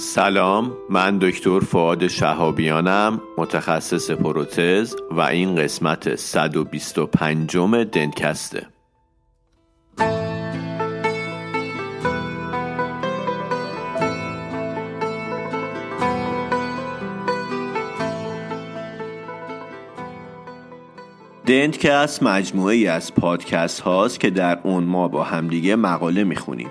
سلام من دکتر فعاد شهابیانم متخصص پروتز و این قسمت 125 دنکسته دنتکست مجموعه ای از پادکست هاست که در اون ما با همدیگه مقاله می‌خونیم.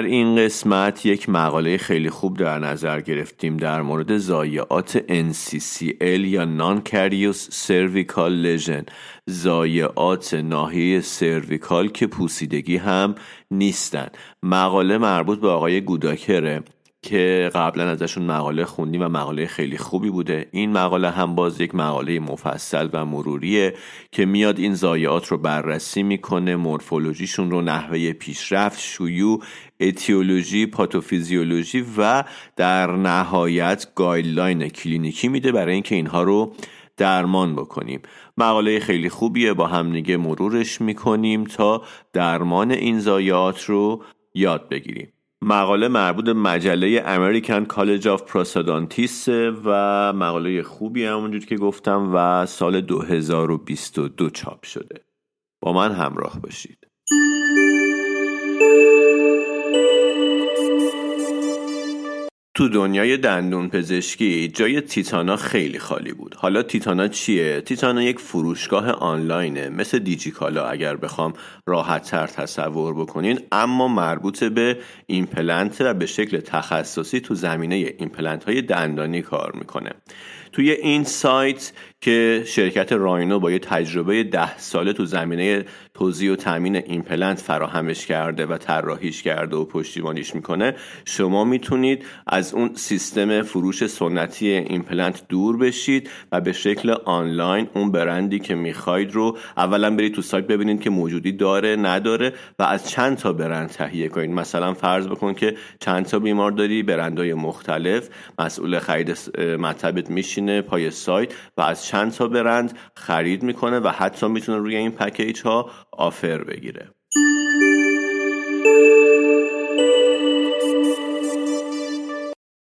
در این قسمت یک مقاله خیلی خوب در نظر گرفتیم در مورد زایعات NCCL یا نان کریوس سرویکال لژن زایعات ناحیه سرویکال که پوسیدگی هم نیستن. مقاله مربوط به آقای گوداکره. که قبلا ازشون مقاله خوندیم و مقاله خیلی خوبی بوده. این مقاله هم باز یک مقاله مفصل و مروریه که میاد این زایعات رو بررسی می‌کنه مورفولوژیشون رو نحوه پیشرفت شیوع اتیولوژی پاتوفیزیولوژی و در نهایت guideline کلینیکی میده برای اینکه اینها رو درمان بکنیم. مقاله خیلی خوبیه با همدیگه مرورش می‌کنیم تا درمان این ضایعات رو یاد بگیریم. مقاله مربوط به مجله American College of Prosthodontists و مقاله خوبی همونجور که گفتم و سال 2022 چاپ شده. با من همراه باشید. تو دنیای دندون پزشکی جای تیتانا خیلی خالی بود حالا تیتانا چیه؟ تیتانا یک فروشگاه آنلاینه مثل دیجیکالا اگر بخوام راحت تر تصور بکنین اما مربوط به ایمپلنت و به شکل تخصصی تو زمینه ایمپلنت های دندانی کار می‌کنه توی این سایت که شرکت راینو با یه تجربه ده ساله تو زمینه توزیع و تامین ایمپلنت فراهمش کرده و طراحیش کرده و پشتیبانیش می‌کنه شما می‌تونید از اون سیستم فروش سنتی ایمپلنت دور بشید و به شکل آنلاین اون برندی که می‌خواید رو اولا برید تو سایت ببینید که موجودی داره نداره و از چند تا برند تهیه کنید. مثلا فرض بکن که چند تا بیمار داری برندهای مختلف. مسئول خرید مطبت میشینه پای سایت و از چند تا برند خرید می‌کنه و حتی می‌تونه روی این پکیج ها آفر بگیره.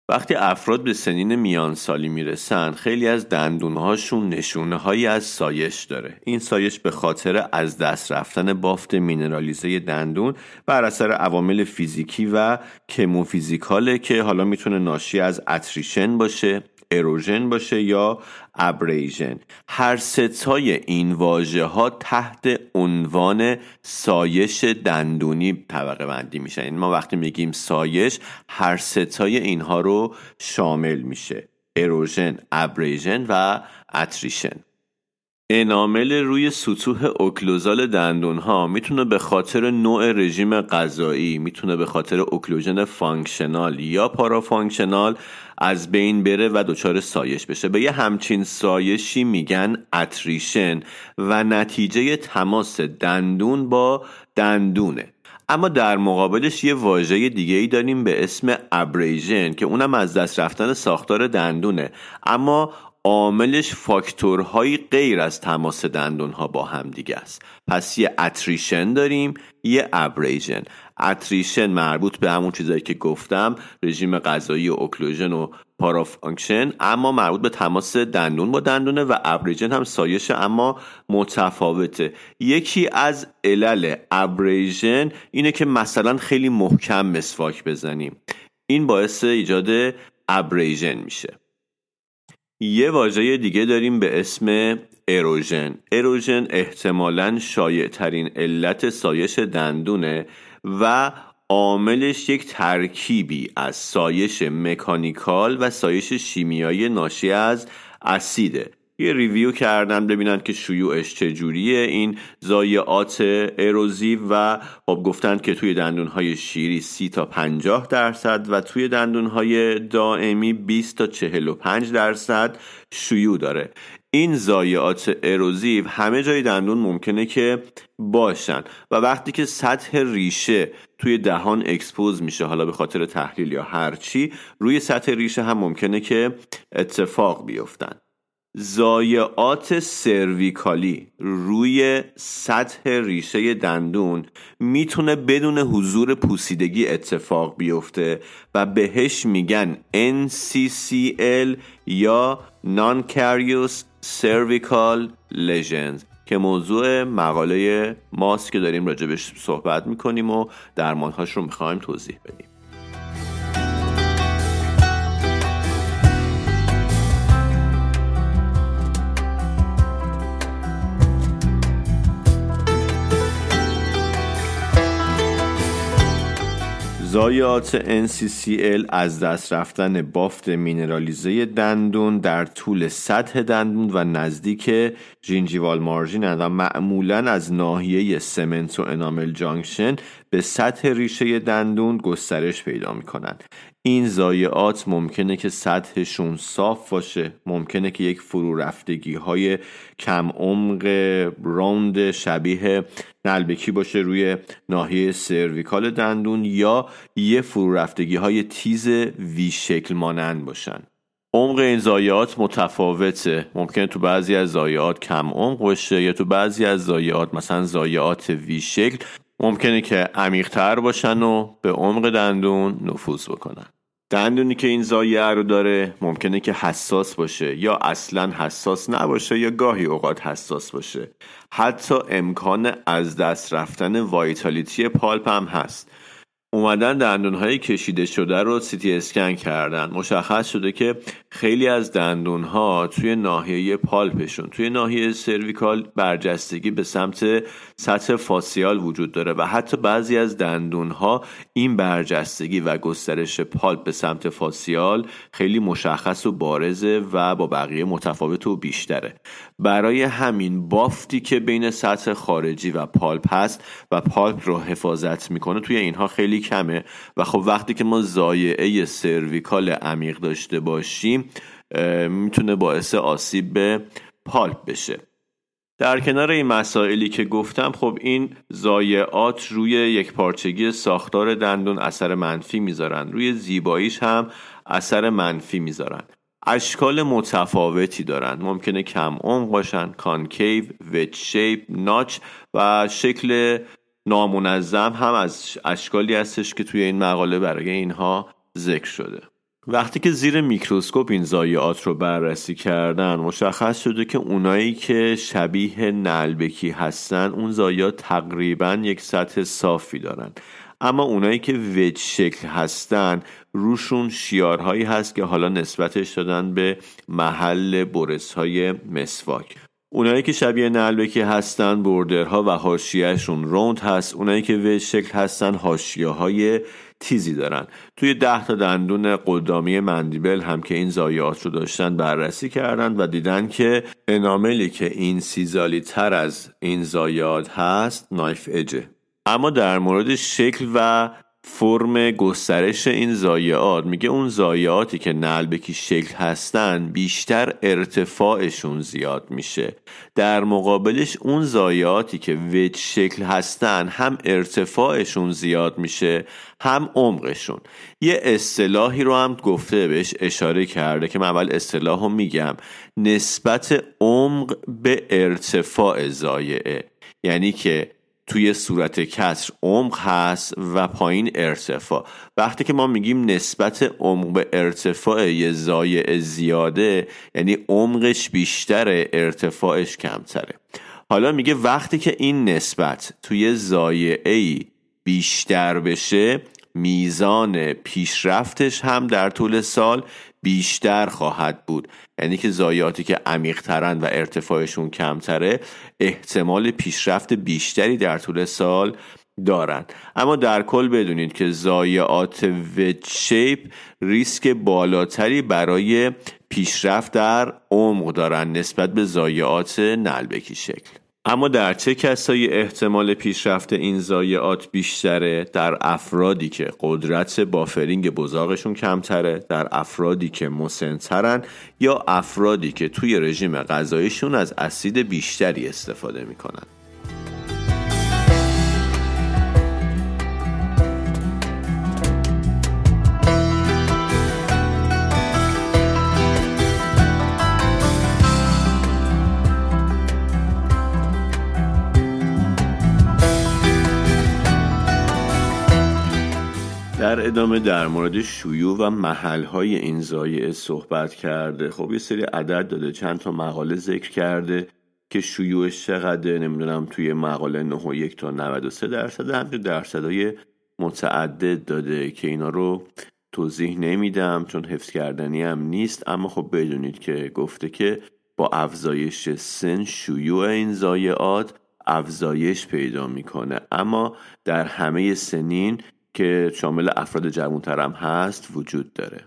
وقتی افراد به سنین میان سالی می‌رسن خیلی از دندونهاشون نشونه هایی از سایش داره. این سایش به خاطر از دست رفتن بافت مینرالیزه دندون بر اثر عوامل فیزیکی و chemophysical ه که حالا می‌تونه ناشی از attrition باشه. erosion باشه یا abrasion. هر سه تای این واژه ها تحت عنوان سایش دندونی طبقه بندی میشن. این یعنی ما وقتی میگیم سایش هر سه تای اینها رو شامل میشه. erosion abrasion و attrition. enamel روی سطوح occlusal دندون ها می‌تونه به خاطر نوع رژیم غذایی می‌تونه به خاطر occlusion functional یا parafunctional از بین بره و دچار سایش بشه. به یه همچین سایشی میگن اتریشن و نتیجه تماس دندون با دندونه. اما در مقابلش یه واژه دیگه ای داریم به اسم ابریژن که اونم از دست رفتن ساختار دندونه. اما عاملش فاکتورهایی غیر از تماس دندون ها با هم دیگه است. پس یه اتریشن داریم یه ابریژن. attrition مربوط به همون چیزایی که گفتم رژیم غذایی و occlusion و parafunction اما مربوط به تماس دندون با دندونه و abrasion هم سایشه اما متفاوته. یکی از علل abrasion اینه که مثلا خیلی محکم مسواک بزنیم. این باعث ایجاد abrasion میشه. یه واژه دیگه داریم به اسم erosion. erosion احتمالا شایع ترین علت سایش دندونه و عاملش یک ترکیبی از سایش مکانیکال و سایش شیمیایی ناشی از اسیده. یه ریویو کردن ببینن که شیوعش چجوریه. این زایعات اروزیو و خب گفتن که توی دندونهای شیری 30 تا 50 درصد و توی دندونهای دائمی 20 تا 45 درصد شیوع داره. این زایعات اروزیو همه جای دندون ممکنه که باشن و وقتی که سطح ریشه توی دهان اکسپوز میشه حالا به خاطر تحلیل یا هرچی روی سطح ریشه هم ممکنه که اتفاق بیفتن. زایعات سرویکالی روی سطح ریشه دندون می‌تونه بدون حضور پوسیدگی اتفاق بیفته و بهش میگن NCCL یا Non-Carious Cervical Lesions که موضوع مقاله ماست که داریم راجبش صحبت می‌کنیم و درمانهاش رو می‌خوایم توضیح بدیم. زایات NCCL از دست رفتن بافت مینرالیزه دندون در طول سطح دندون و نزدیک gingival margin و معمولا از ناحیه cementoenamel junction به سطح ریشه دندون گسترش پیدا می کنند. این ضایعات ممکنه که سطحشون صاف باشه. ممکنه که یک فرو رفتگی های کم عمق round شبیه نعلبکی باشه روی ناحیه cervical دندون یا یه فرو رفتگی های تیز V شکل مانند باشن. عمق این زایات متفاوته. ممکنه تو بعضی از زایات کم عمق باشه یا تو بعضی از زایات مثلا زایات وی شکل ممکنه که عمیقتر باشن و به عمق دندون نفوذ بکنن. دندونی که این زایعه رو داره ممکنه که حساس باشه یا اصلا حساس نباشه یا گاهی اوقات حساس باشه. حتی امکان از دست رفتن وایتالیتی پالپ هم هست. اومدن دندون های کشیده شده رو سیتی اسکن کردن. مشخص شده که خیلی از دندون ها توی ناحیه پالپشون توی ناحیه سرویکال برجستگی به سمت سطح فاسیال وجود داره و حتی بعضی از دندون ها این برجستگی و گسترش پالپ به سمت فاسیال خیلی مشخص و بارزه و با بقیه متفاوت و بیشتره. برای همین بافتی که بین سطح خارجی و پالپ هست و pulp رو حفاظت می‌کنه توی اینها خیلی کمه. و خب وقتی که ما ضایعه cervical عمیق داشته باشیم می‌تونه باعث آسیب به pulp بشه. در کنار این مسائلی که گفتم خب این ضایعات روی یکپارچگی ساختار دندون اثر منفی می‌ذارن. روی زیباییش هم اثر منفی می‌ذارن. اشکال متفاوتی دارن ممکنه کم عمق باشن concave ویت شیپ ناچ و شکل نامنظم هم از اشکالی هستش که توی این مقاله برای اینها ذکر شده. وقتی که زیر میکروسکوپ این زایعات رو بررسی کردن مشخص شده که اونایی که شبیه نلبکی هستن اون زایعات تقریبا یک سطح صافی دارن. اما اونایی که وج شکل هستن روشون شیارهایی هست که حالا نسبتش دادن به محل برس های مسواک. اونایی که شبیه نلبکی هستن بردرها و حاشیهشون روند هست. اونایی که وج شکل هستن حاشیه های تیزی دارن. توی ده تا دندون قدامی مندیبل هم که این زایات رو داشتن بررسی کردن و دیدن که اناملی که این سیزالی تر از این زایات هست نایف اجه. اما در مورد شکل و فرم گسترش این زایعات میگه اون زایعاتی که نلبکی شکل هستن بیشتر ارتفاعشون زیاد میشه. در مقابلش اون زایعاتی که وج شکل هستن هم ارتفاعشون زیاد میشه هم عمقشون. یه اصطلاحی رو هم گفته بهش اشاره کرده که من اول اصطلاح رو میگم. نسبت عمق به ارتفاع زایعه. یعنی که توی صورت کسر عمق هست و پایین ارتفاع. وقتی که ما میگیم نسبت عمق به ارتفاع یه زایع زیاده یعنی عمقش بیشتره ارتفاعش کمتره. حالا میگه وقتی که این نسبت توی زایعه بیشتر بشه میزان پیشرفتش هم در طول سال بیشتر خواهد بود. یعنی که زایاتی که عمیقترن و ارتفاعشون کمتره احتمال پیشرفت بیشتری در طول سال دارن. اما در کل بدونید که زایعات شیپ ریسک بالاتری برای پیشرفت در عمق دارن نسبت به زایعات نلبکی شکل. اما در چه کسایی احتمال پیشرفت این ضایعات بیشتره؟ در افرادی که قدرت بافرینگ بزاقشون کمتره در افرادی که مسنترن یا افرادی که توی رژیم غذاییشون از اسید بیشتری استفاده می‌کنن؟ ادامه در مورد شیوع و محلهای این زایعه صحبت کرده. خب یه سری عدد داده چند تا مقاله ذکر کرده که شیوعش چقدر نمی‌دونم توی مقاله 9 تا 93 درصد همچنین درصدهای متعدد داده که اینا رو توضیح نمیدم چون حفظ کردنی هم نیست. اما خب بدونید که گفته که با افزایش سن شیوع این زایعات افزایش پیدا می‌کنه. اما در همه سنین که شامل افراد جوانتر هم هست وجود داره.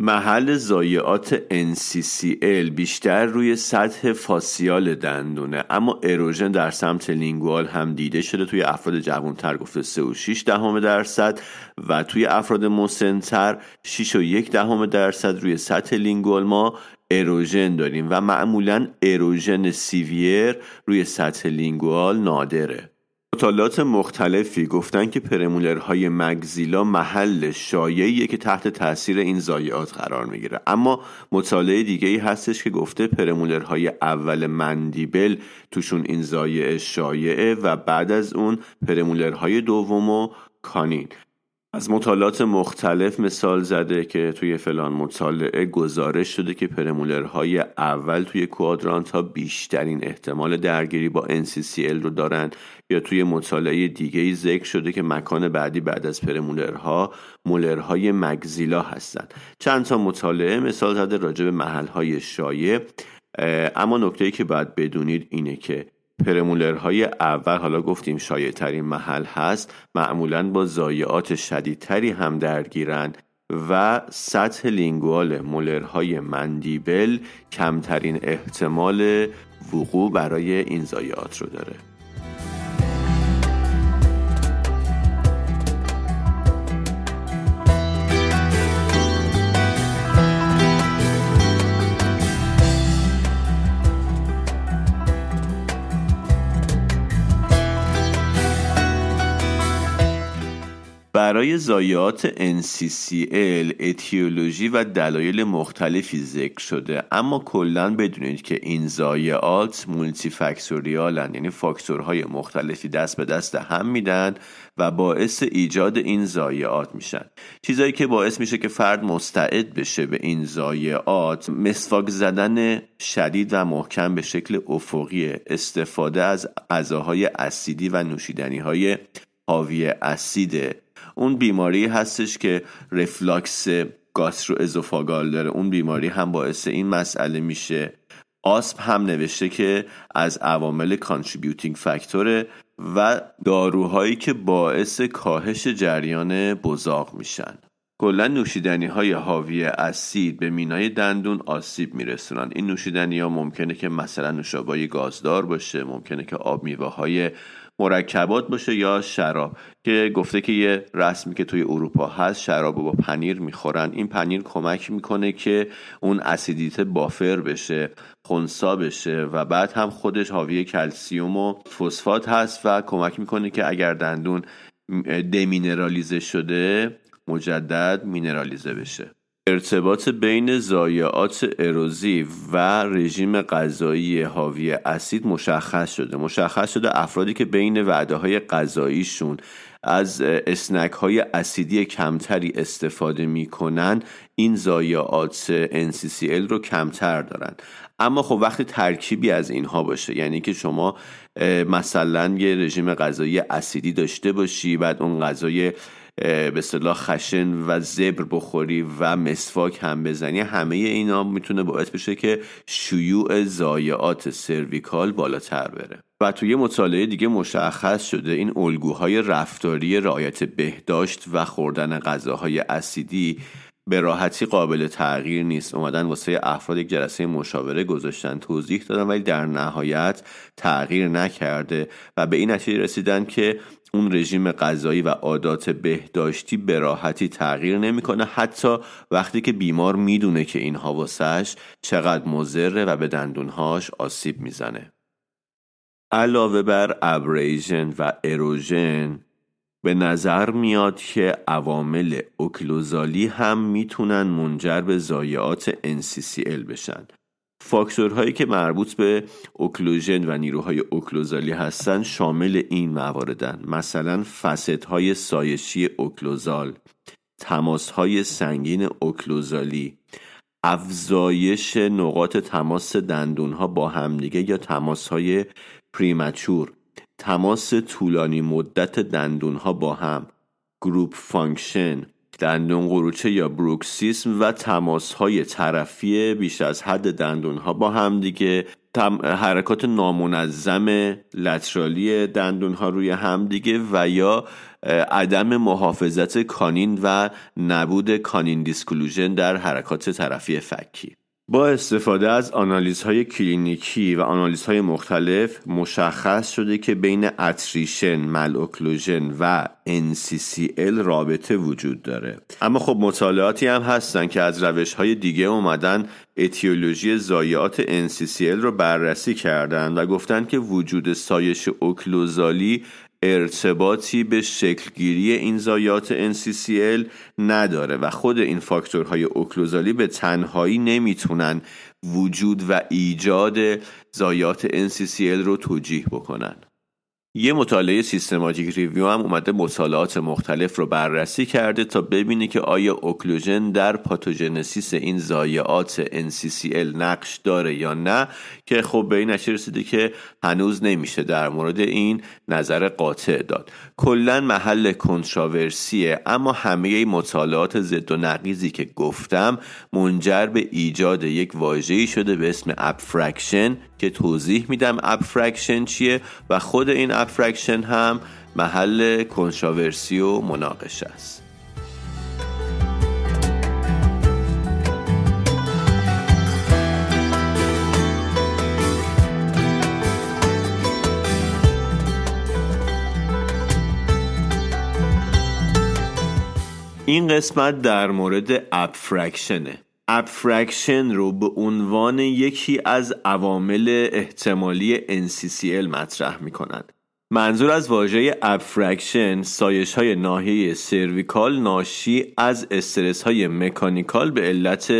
محل ضایعات NCCL بیشتر روی سطح facial دندونه اما erosion در سمت lingual هم دیده شده توی افراد جوانتر گفته 3 و 6 دهم درصد و توی افراد مسنتر 6 و 1 دهم درصد روی سطح lingual ما erosion داریم. و معمولا erosion severe روی سطح لینگوال نادره. مطالعات مختلفی گفتن که پرمولرهای مگزیلا محل شایعیه که تحت تاثیر این زایعات قرار می‌گیره. اما مطالعه دیگه ای هستش که گفته پرمولرهای اول مندیبل توشون این زایعه شایعه و بعد از اون پرمولرهای دوم و کانین. از مطالعات مختلف مثال زده که توی فلان مطالعه گزارش شده که پرمولرهای اول توی کوادرانت ها بیشترین احتمال درگیری با NCCL رو دارن. یا توی مطالعه دیگه ای ذکر شده که مکان بعدی بعد از پرمولرها مولرهای مگزیلا هستن چند تا مطالعه مثال زده راجع به محلهای شایع. اما نکته که باید بدونید اینه که پرمولرهای اول حالا گفتیم شایع ترین محل هست معمولا با ضایعات شدیدتری هم درگیرن و سطح لینگوال مولرهای مندیبل کمترین احتمال وقوع برای این ضایعات رو داره. برای زایات NCCL اتیولوژی و دلایل مختلفی ذکر شده. اما کلا بدونید که این زایات مولتی فاکتوریالن یعنی فاکتورهای مختلفی دست به دست هم میدن و باعث ایجاد این زایعات میشن. چیزایی که باعث میشه که فرد مستعد بشه به این زایعات مسواک زدن شدید و محکم به شکل افقی استفاده از غذاهای اسیدی و نوشیدنی های حاوی اسیده اون بیماری هستش که رفلاکس گاسترو ازوفاگال داره. اون بیماری هم باعث این مسئله میشه. آسپ هم نوشته که از عوامل contributing factor ه و داروهایی که باعث کاهش جریان بزاق میشن. کلا نوشیدنی های حاوی اسید به مینای دندون آسیب میرسونن. این نوشیدنی ها ممکنه که مثلا نوشابه گازدار باشه ممکنه که آب میوه های مرکبات باشه یا شراب که گفته که یه رسمی که توی اروپا هست شراب با پنیر می‌خورن. این پنیر کمک می‌کنه که اون اسیدیته بافر بشه خونسا بشه و بعد هم خودش حاوی کلسیوم و فسفات هست و کمک می‌کنه که اگر دندون دمینرالیزه شده مجدد مینرالیزه بشه. ارتباط بین ضایعات erosive و رژیم غذایی حاوی اسید مشخص شده. مشخص شده افرادی که بین وعده های غذاییشون از اسنک های اسیدی کمتری استفاده می‌کنن این ضایعات NCCL رو کمتر دارن. اما خب وقتی ترکیبی از اینها باشه یعنی که شما مثلا یه رژیم غذایی اسیدی داشته باشی بعد اون غذای به صلاح خشن و زبر بخوری و مسواک هم بزنی همه اینا می‌تونه باعث بشه که شیوع ضایعات سرویکال بالاتر بره. و توی مطالعه دیگه مشخص شده این الگوهای رفتاری رعایت بهداشت و خوردن غذاهای اسیدی به راحتی قابل تغییر نیست. اومدن واسه افراد یک جلسه مشاوره گذاشتن توضیح دادن ولی در نهایت تغییر نکرده و به این نتیجه رسیدن که اون رژیم غذایی و عادات بهداشتی به راحتی تغییر نمی‌کنه. حتی وقتی که بیمار می‌دونه که این واسش چقدر مضره و به دندونهاش آسیب می‌زنه. علاوه بر ابریژن و اروژن به نظر میاد که عوامل اوکلوزالی هم می‌تونن منجر به ضایعات NCCL بشن. فاکتورهایی که مربوط به اوکلوژن و نیروهای اوکلوزالی هستند شامل این مواردن. مثلا فستهای سایشی اوکلوزال تماسهای سنگین اوکلوزالی افزایش نقاط تماس دندونها با همدیگه یا تماسهای premature تماس طولانی مدت دندونها با هم group function دندون قروچه یا بروکسیسم و تماس های طرفی بیش از حد دندون ها با هم دیگه. حرکات نامنظم lateral ی دندون ها روی هم دیگه و یا عدم محافظت canine و نبود canine disclusion در حرکات طرفی فکی. با استفاده از آنالیزهای کلینیکی و آنالیزهای مختلف مشخص شده که بین اتریشن، ملوکلوژن و NCCL رابطه وجود داره. اما خب مطالعاتی هم هستن که از روش های دیگه اومدن اتیولوژی زایات NCCL رو بررسی کردن و گفتن که وجود سایش اوکلوزالی ارتباطی به شکلگیری این زایات NCCL نداره و خود این فاکتورهای occlusal ی به تنهایی نمی‌تونن وجود و ایجاد ضایعات NCCL رو توجیه بکنن. یه مطالعه systematic review هم اومده مطالعات مختلف رو بررسی کرده تا ببینه که آیا occlusion در pathogenesis این ضایعات NCCL نقش داره یا نه که خب به این نتیجه رسیده که هنوز نمیشه در مورد این نظر قاطع داد. کلا محل controversy ه اما همه مطالعات ضد و نقیضی که گفتم منجر به ایجاد یک واژه‌ای شده به اسم abfraction که توضیح میدم abfraction چیه و خود این abfraction هم محل controversy و مناقشه است. این قسمت در مورد abfraction ه abfraction رو به عنوان یکی از عوامل احتمالی NCCL مطرح می کنند. منظور از واژه abfraction سایش های ناحیه cervical ناشی از استرس های mechanical به علت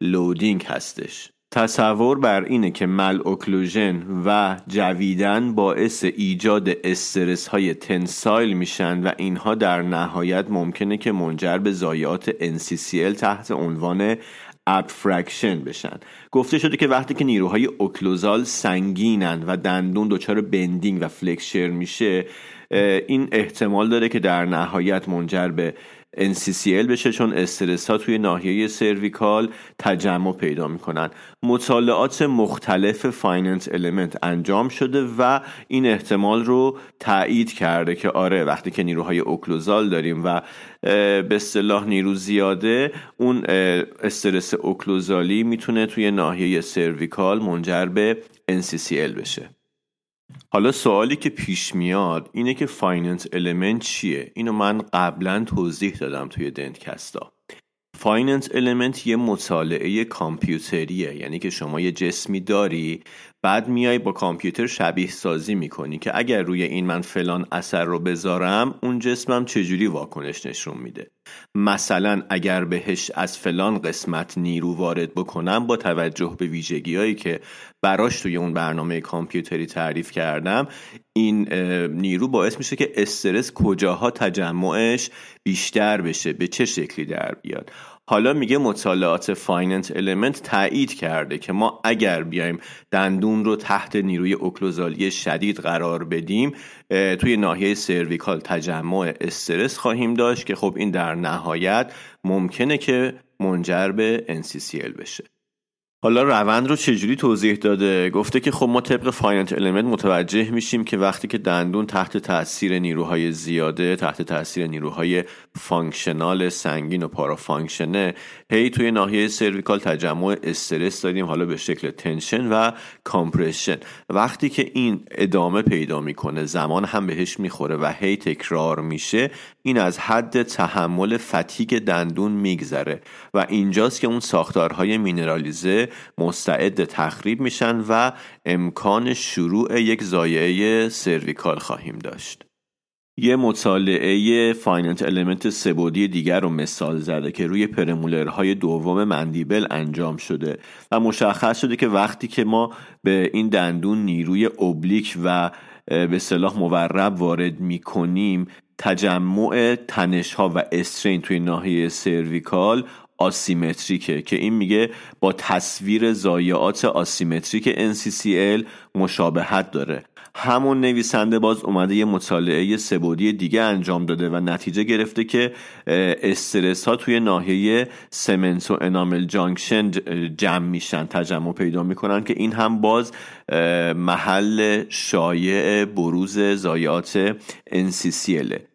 loading هستش تصور بر اینه که malocclusion و جویدن باعث ایجاد استرس های tensile میشن و اینها در نهایت ممکنه که منجر به ضایعات NCCL تحت عنوان abfraction بشن. گفته شده که وقتی که نیروهای occlusal سنگینن و دندون دچار bending و flexure میشه این احتمال داره که در نهایت منجر به NCCL بشه چون استرس ها توی ناحیه cervical تجمع پیدا می‌کنن. مطالعات مختلف finite element انجام شده و این احتمال رو تایید کرده که آره وقتی که نیروهای occlusal داریم و به اصطلاح نیرو زیاده اون استرس occlusal ی می‌تونه توی ناحیه cervical منجر به NCCL بشه. حالا سوالی که پیش میاد اینه که finite element چیه؟ اینو من قبلا توضیح دادم توی دنتکستا. finite element یه مطالعه کامپیوتریه یعنی که شما یه جسمی داری بعد میای با کامپیوتر شبیه سازی می‌کنی که اگر روی این من فلان اثر رو بذارم اون جسمم چجوری واکنش نشون میده. مثلا اگر بهش از فلان قسمت نیرو وارد بکنم با توجه به ویژگی هایی که براش توی اون برنامه کامپیوتری تعریف کردم این نیرو باعث میشه که استرس کجاها تجمعش بیشتر بشه به چه شکلی در بیاد. حالا میگه مطالعات finite element تایید کرده که ما اگر بیایم دندون رو تحت نیروی occlusal ی شدید قرار بدیم توی ناحیه cervical تجمع استرس خواهیم داشت که خب این در نهایت ممکنه که منجر به NCCL بشه. حالا روند رو چجوری توضیح داده؟ گفته که خب ما طبق finite element متوجه میشیم که وقتی که دندون تحت تاثیر نیروهای زیاده تحت تاثیر نیروهای functional سنگین و parafunction ه. هی توی ناحیه cervical تجمع استرس داریم حالا به شکل tension و compression. وقتی که این ادامه پیدا می‌کنه زمان هم بهش می‌خوره و هی تکرار میشه این از حد تحمل fatigue دندون میگذره و اینجاست که اون ساختارهای mineralize ه مستعد تخریب میشن و امکان شروع یک ضایعه cervical خواهیم داشت. یه مطالعه finite element سه‌بعدی دیگر رو مثال زده که روی premolar های دوم mandible انجام شده و مشخص شده که وقتی که ما به این دندون نیروی اوبلیک و به صلاح مورب وارد می کنیم تجمع تنش ها و استرین توی ناحیه سرویکال آسیمتریکه که این میگه با تصویر زایعات آسیمتریک NCCL مشابهت داره. همون نویسنده باز اومده یه مطالعه سبودی دیگه انجام داده و نتیجه گرفته که استرس ها توی ناحیه cementoenamel junction جمع میشن تجمع پیدا می‌کنن که این هم باز محل شایع بروز ضایعات NCCL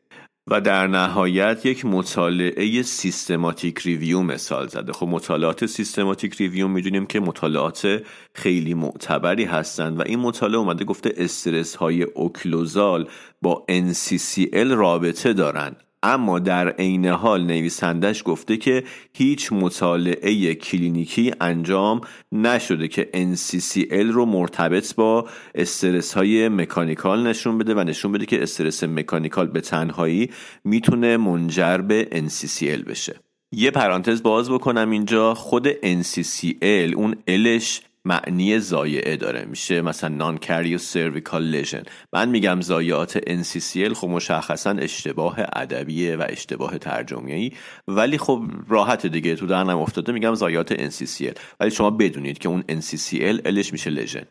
و در نهایت یک مطالعه systematic review مثال زده. خب مطالعات systematic review می‌دونیم که مطالعات خیلی معتبری هستند و این مطالعه اومده گفته استرس های occlusal با NCCL رابطه دارند اما در عین حال نویسندش گفته که هیچ مطالعه کلینیکی انجام نشده که NCCL رو مرتبط با استرس های مکانیکال نشون بده و نشون بده که استرس مکانیکال به تنهایی می‌تونه منجر به NCCL بشه. یه پرانتز باز بکنم اینجا. خود NCCL اون الش معنی زایعه داره. میشه مثلا نان کریو سرویکال لژن من میگم ضایعات NCCL خب مشخصا اشتباه ادبیه و اشتباه ترجمه‌ای. ولی خب راحت دیگه تو دهنم افتاده میگم ضایعات NCCL ولی شما بدونید که اون NCCL L ش میشه lesion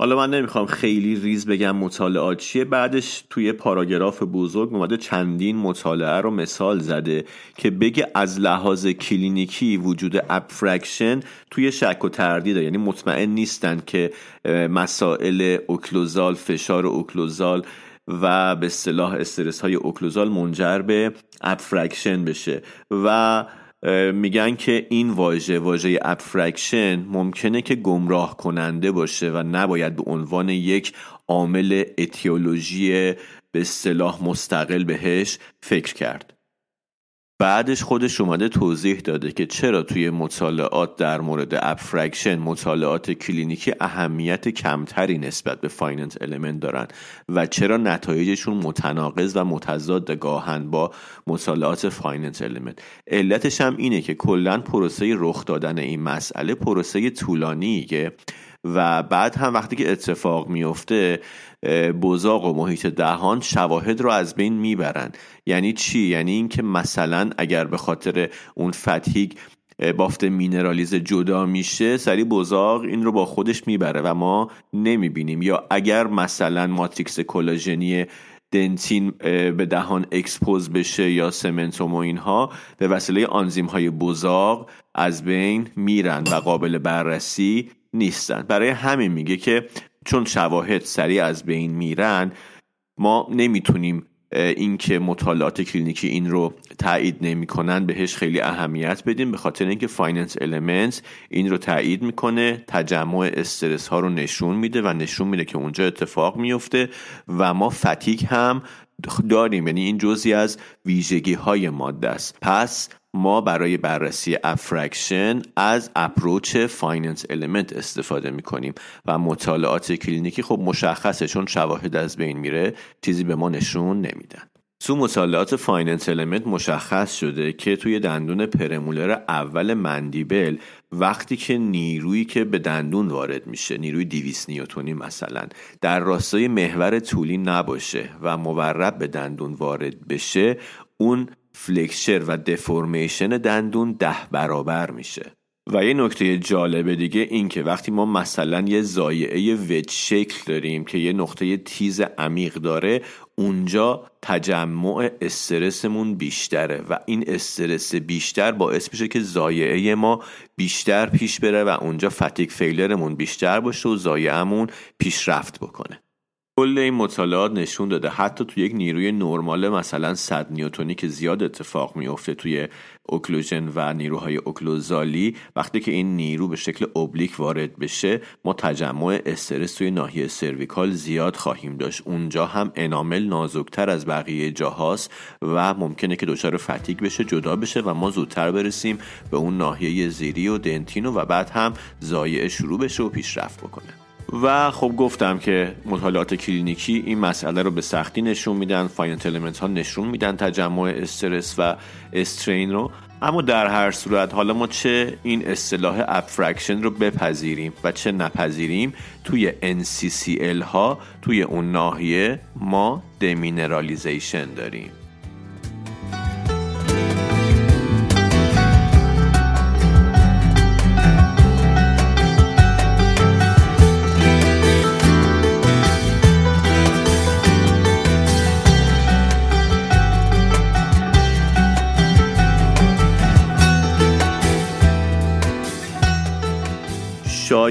حالا من نمی‌خوام خیلی ریز بگم مطالعات چیه. بعدش توی پاراگراف بزرگ اومده چندین مطالعه رو مثال زده که بگه از لحاظ کلینیکی وجود abfraction توی شک و تردیده. یعنی مطمئن نیستن که مسائل occlusal فشار occlusal و به اصطلاح استرس های occlusal منجر به abfraction بشه. و میگن که این واژه واژه abfraction ممکنه که گمراه کننده باشه و نباید به عنوان یک عامل etiology به اصطلاح مستقل بهش فکر کرد. بعدش خودش اومده توضیح داده که چرا توی مطالعات در مورد abfraction مطالعات کلینیکی اهمیت کمتری نسبت به finite element دارن و چرا نتایجشون متناقض و متضاد گاهن با مطالعات finite element علتش هم اینه که کلا پروسه رخ دادن این مسئله پروسه طولانیه و بعد هم وقتی که اتفاق میفته بزاق و محیط دهان شواهد رو از بین می‌برن. یعنی چی؟ یعنی اینکه مثلا اگر به خاطر اون fatigue بافت mineralized جدا میشه سری بزاق این رو با خودش می‌بره و ما نمی‌بینیم. یا اگر مثلا ماتریکس کلاژنی dentin به دهان expose بشه یا cementum و اینها به وسیله آنزیم های بزاق از بین میرن و قابل بررسی نیستن. برای همین میگه که چون شواهد سریع از بین میرن ما نمی‌تونیم اینکه مطالعات کلینیکی این رو تایید نمی‌کنن بهش خیلی اهمیت بدیم به خاطر اینکه finite element این رو تایید می‌کنه تجمع استرس ها رو نشون میده و نشون میده که اونجا اتفاق میفته و ما fatigue هم داریم یعنی این جزی از ویژگی های ماده است. پس ما برای بررسی abfraction از approach finite element استفاده می کنیم و مطالعات کلینیکی خب مشخصه چون شواهد از بین میره چیزی به ما نشون نمیدن. تو مطالعات finite element مشخص شده که توی دندون premolar اول mandible وقتی که نیرویی که به دندون وارد میشه نیروی 200 نیوتونی مثلا در راستای محور طولی نباشه و مورب به دندون وارد بشه اون فلکشر و دفورمیشن دندون ده برابر میشه. و یه نکته جالب دیگه این که وقتی ما مثلا یه زایعه وج شکل داریم که یه نقطه تیز عمیق داره اونجا تجمع استرسمون بیشتره و این استرس بیشتر باعث میشه که زایعه ما بیشتر پیش بره و اونجا فتیک فیلرمون بیشتر باشه و زایعهمون پیشرفت بکنه. کل این مطالعات نشون داده حتی تو یک نیروی نرمال مثلا 100 نیوتونی که زیاد اتفاق میفته توی اوکلوژن و نیروهای اوکلوزالی وقتی که این نیرو به شکل اوبلیک وارد بشه ما تجمع استرس توی ناحیه سرویکال زیاد خواهیم داشت. اونجا هم انامل نازکتر از بقیه جاهاست و ممکنه که دچار فتیک بشه جدا بشه و ما زودتر برسیم به اون ناحیه زیری و دنتینو و بعد هم ضایعه شروع بشه و پیشرفت بکنه. و خب گفتم که مطالعات کلینیکی این مسئله رو به سختی نشون میدن finite element ها نشون میدن تجمع استرس و strain رو. اما در هر صورت حالا ما چه این اصطلاح abfraction رو بپذیریم و چه نپذیریم؟ توی NCCL ها توی اون ناحیه ما demineralization داریم.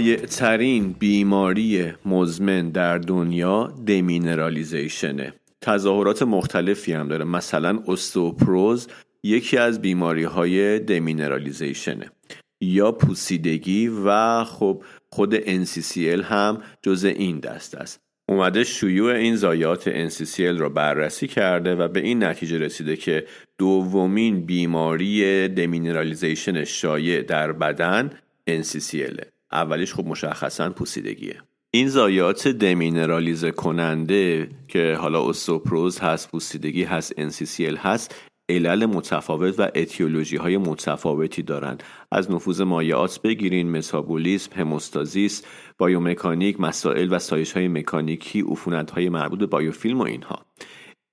شایع ترین بیماری مزمن در دنیا demineralization ه. تظاهرات مختلفی هم داره. مثلا استئوپروز یکی از بیماری های demineralization ه. یا پوسیدگی و خب خود NCCL هم جز این دست است. اومده شیوع این ضایعات NCCL را بررسی کرده و به این نتیجه رسیده که دومین بیماری demineralization شایع در بدن NCCL اولیش خب مشخصا پوسیدگیه. این زایات دمینرالیزه کننده که حالا استوپروز هست پوسیدگی هست NCCL هست علل متفاوت و اتیولوژی های متفاوتی دارند. از نفوذ مایعات بگیرین مسابولیسم هموستازیس بایومکانیک مسائل و سایش های مکانیکی عفونت های مربوط به بایوفیلم و اینها.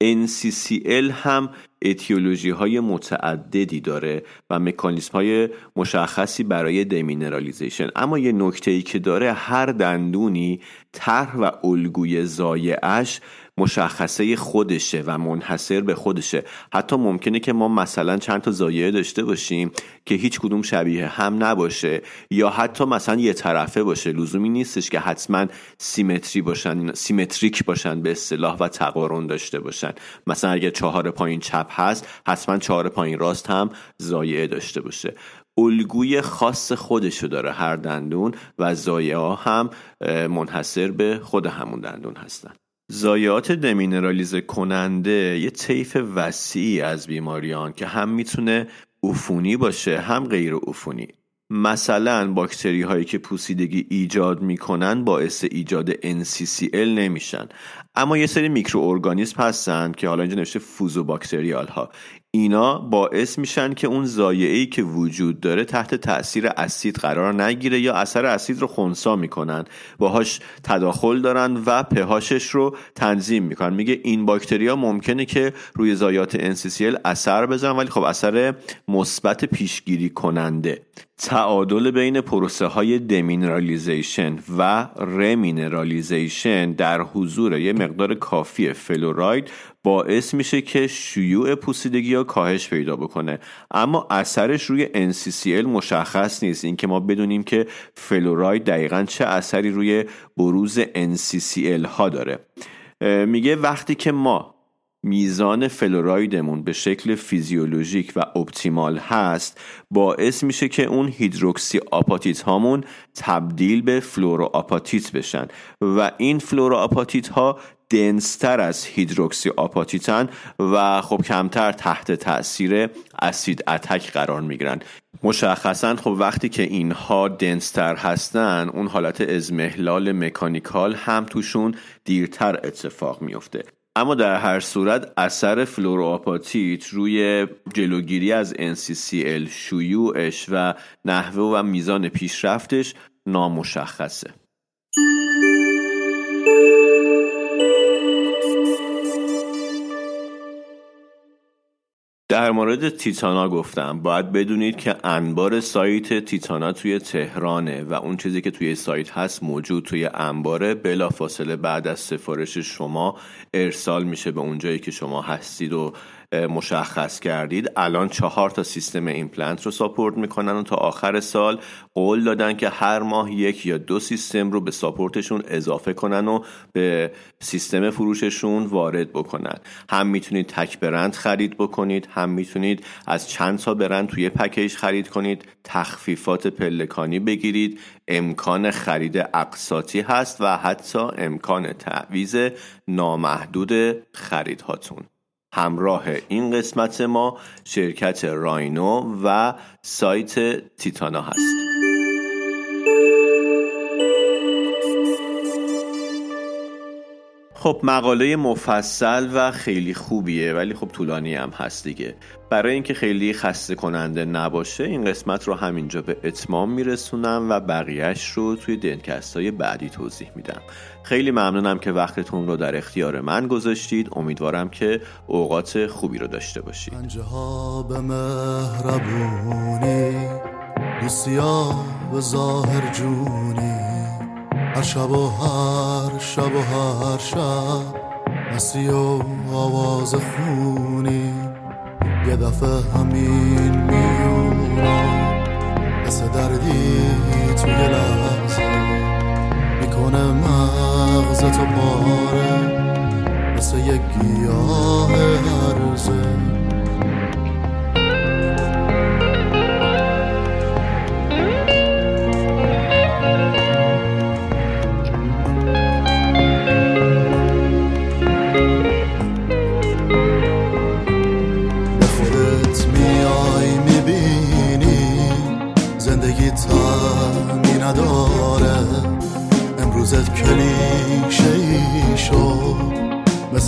NCCL هم اتیولوژی های متعددی داره و مکانیسم های مشخصی برای demineralization اما یه نکته ای که داره هر دندونی طرح و الگوی ضایعش مشخصه خودشه و منحصر به خودشه. حتی ممکنه که ما مثلا چند تا ضایعه داشته باشیم که هیچ کدوم شبیه هم نباشه یا حتی مثلا یه طرفه باشه. لزومی نیستش که حتما symmetry باشن symmetric باشن به اصطلاح و تقارن داشته باشن. مثلا اگر چهار پایین چپ هست حتما چهار پایین راست هم زایعه داشته باشه. الگوی خاص خودشو داره هر دندون و زایعه هم منحصر به خود همون دندون هستن. زایات دمینرالیزه کننده یه طیف وسیعی از بیماریان که هم می‌تونه عفونی باشه هم غیر عفونی. مثلا باکتری هایی که پوسیدگی ایجاد می‌کنن باعث ایجاد NCCL نمیشن. اما یه سری میکروارگانیسم هستن که حالا اینجا نوشته fusobacterial ها اینا باعث میشن که اون ای که وجود داره تحت تاثیر اسید قرار نگیره یا اثر اسید رو خونسا می‌کنن. باهاش تداخل دارن و pH ش رو تنظیم می‌کنن. میگه این باکتریا ممکنه که روی ضایعات NCCL اثر بزنن ولی خب اثر مثبت پیشگیری کننده. تعادل بین پروسه های demineralization و remineralization در حضور یه مقدار کافی فلوراید باعث میشه که شیوع پوسیدگی ها کاهش پیدا بکنه. اما اثرش روی NCCL مشخص نیست. اینکه ما بدونیم که فلوراید دقیقا چه اثری روی بروز NCCL ها داره. میگه وقتی که ما میزان فلورایدمون به شکل فیزیولوژیک و optimal هست باعث میشه که اون hydroxyapatite هامون تبدیل به fluorapatite بشن و این fluorapatite ها dense تر از hydroxyapatite ن و خب کمتر تحت تاثیر acid attack قرار می‌گیرن. مشخصا خب وقتی که اینها dense تر هستن اون حالت اضمحلال mechanical هم توشون دیرتر اتفاق میفته اما در هر صورت اثر fluorapatite روی جلوگیری از NCCL شیوعش و نحوه و میزان پیشرفتش نامشخصه. در مورد تیتانا گفتم. باید بدونید که انبار سایت تیتانا توی تهرانه و اون چیزی که توی سایت هست موجود توی انباره. بلا فاصله بعد از سفارش شما ارسال میشه به اونجایی که شما هستید و مشخص کردید. الان چهار تا سیستم ایمپلنت رو support می‌کنن و تا آخر سال قول دادن که هر ماه یک یا دو سیستم رو به support شون اضافه کنن و به سیستم فروششون وارد بکنن. هم می‌تونید تک برند خرید بکنید هم می‌تونید از چند تا برند توی پکیج خرید کنید. تخفیفات پلکانی بگیرید. امکان خرید اقساطی هست و حتی امکان تعویض نامحدود خریدهاتون. همراه این قسمت ما شرکت راینو و سایت تیتانا هست. خب مقاله مفصل و خیلی خوبیه ولی خب طولانی هم هست دیگه. برای اینکه خیلی خسته کننده نباشه این قسمت رو همینجا به اتمام میرسونم و بقیهش رو توی دنکست های بعدی توضیح میدم. خیلی ممنونم که وقتتون رو در اختیار من گذاشتید. امیدوارم که اوقات خوبی رو داشته باشید. به مهربونی ظاهر جونی. هر شب و هر شب و هر شب مسی و آواز خونی. یه دفعه همین میونم. مثل دردی توی لحظه. می‌کنه مغزتو پاره. مثل یک گیاه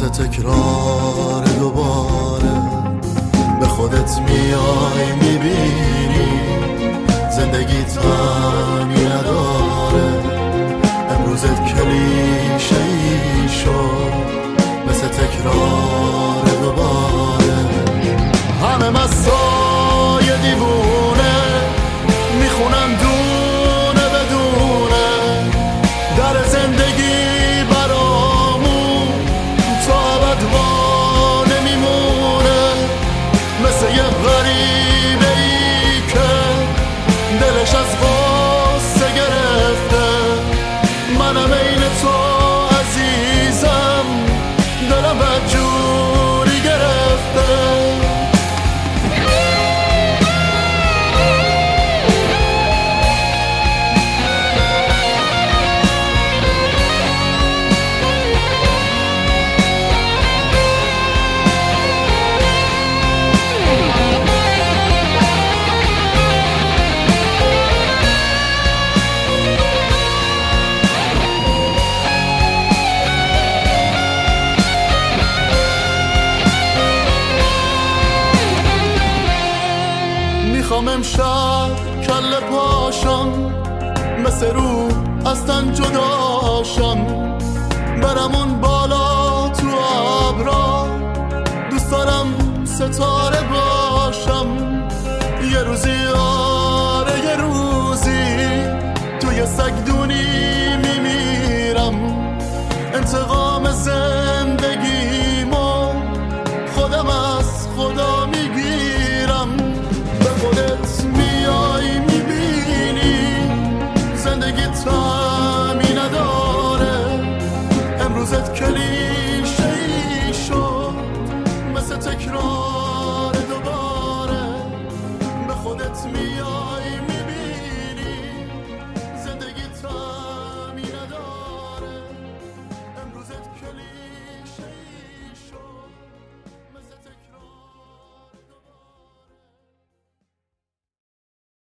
هرزه تکرار دوباره. به خودت میای می‌بینی زندگی تانی نداره. امروزت کلیشه ای شد مثل رو از تن جداشم برمون بالا تو آبرا دوست دارم ستاره باشم. یه روزی آره یه روزی توی سگدونی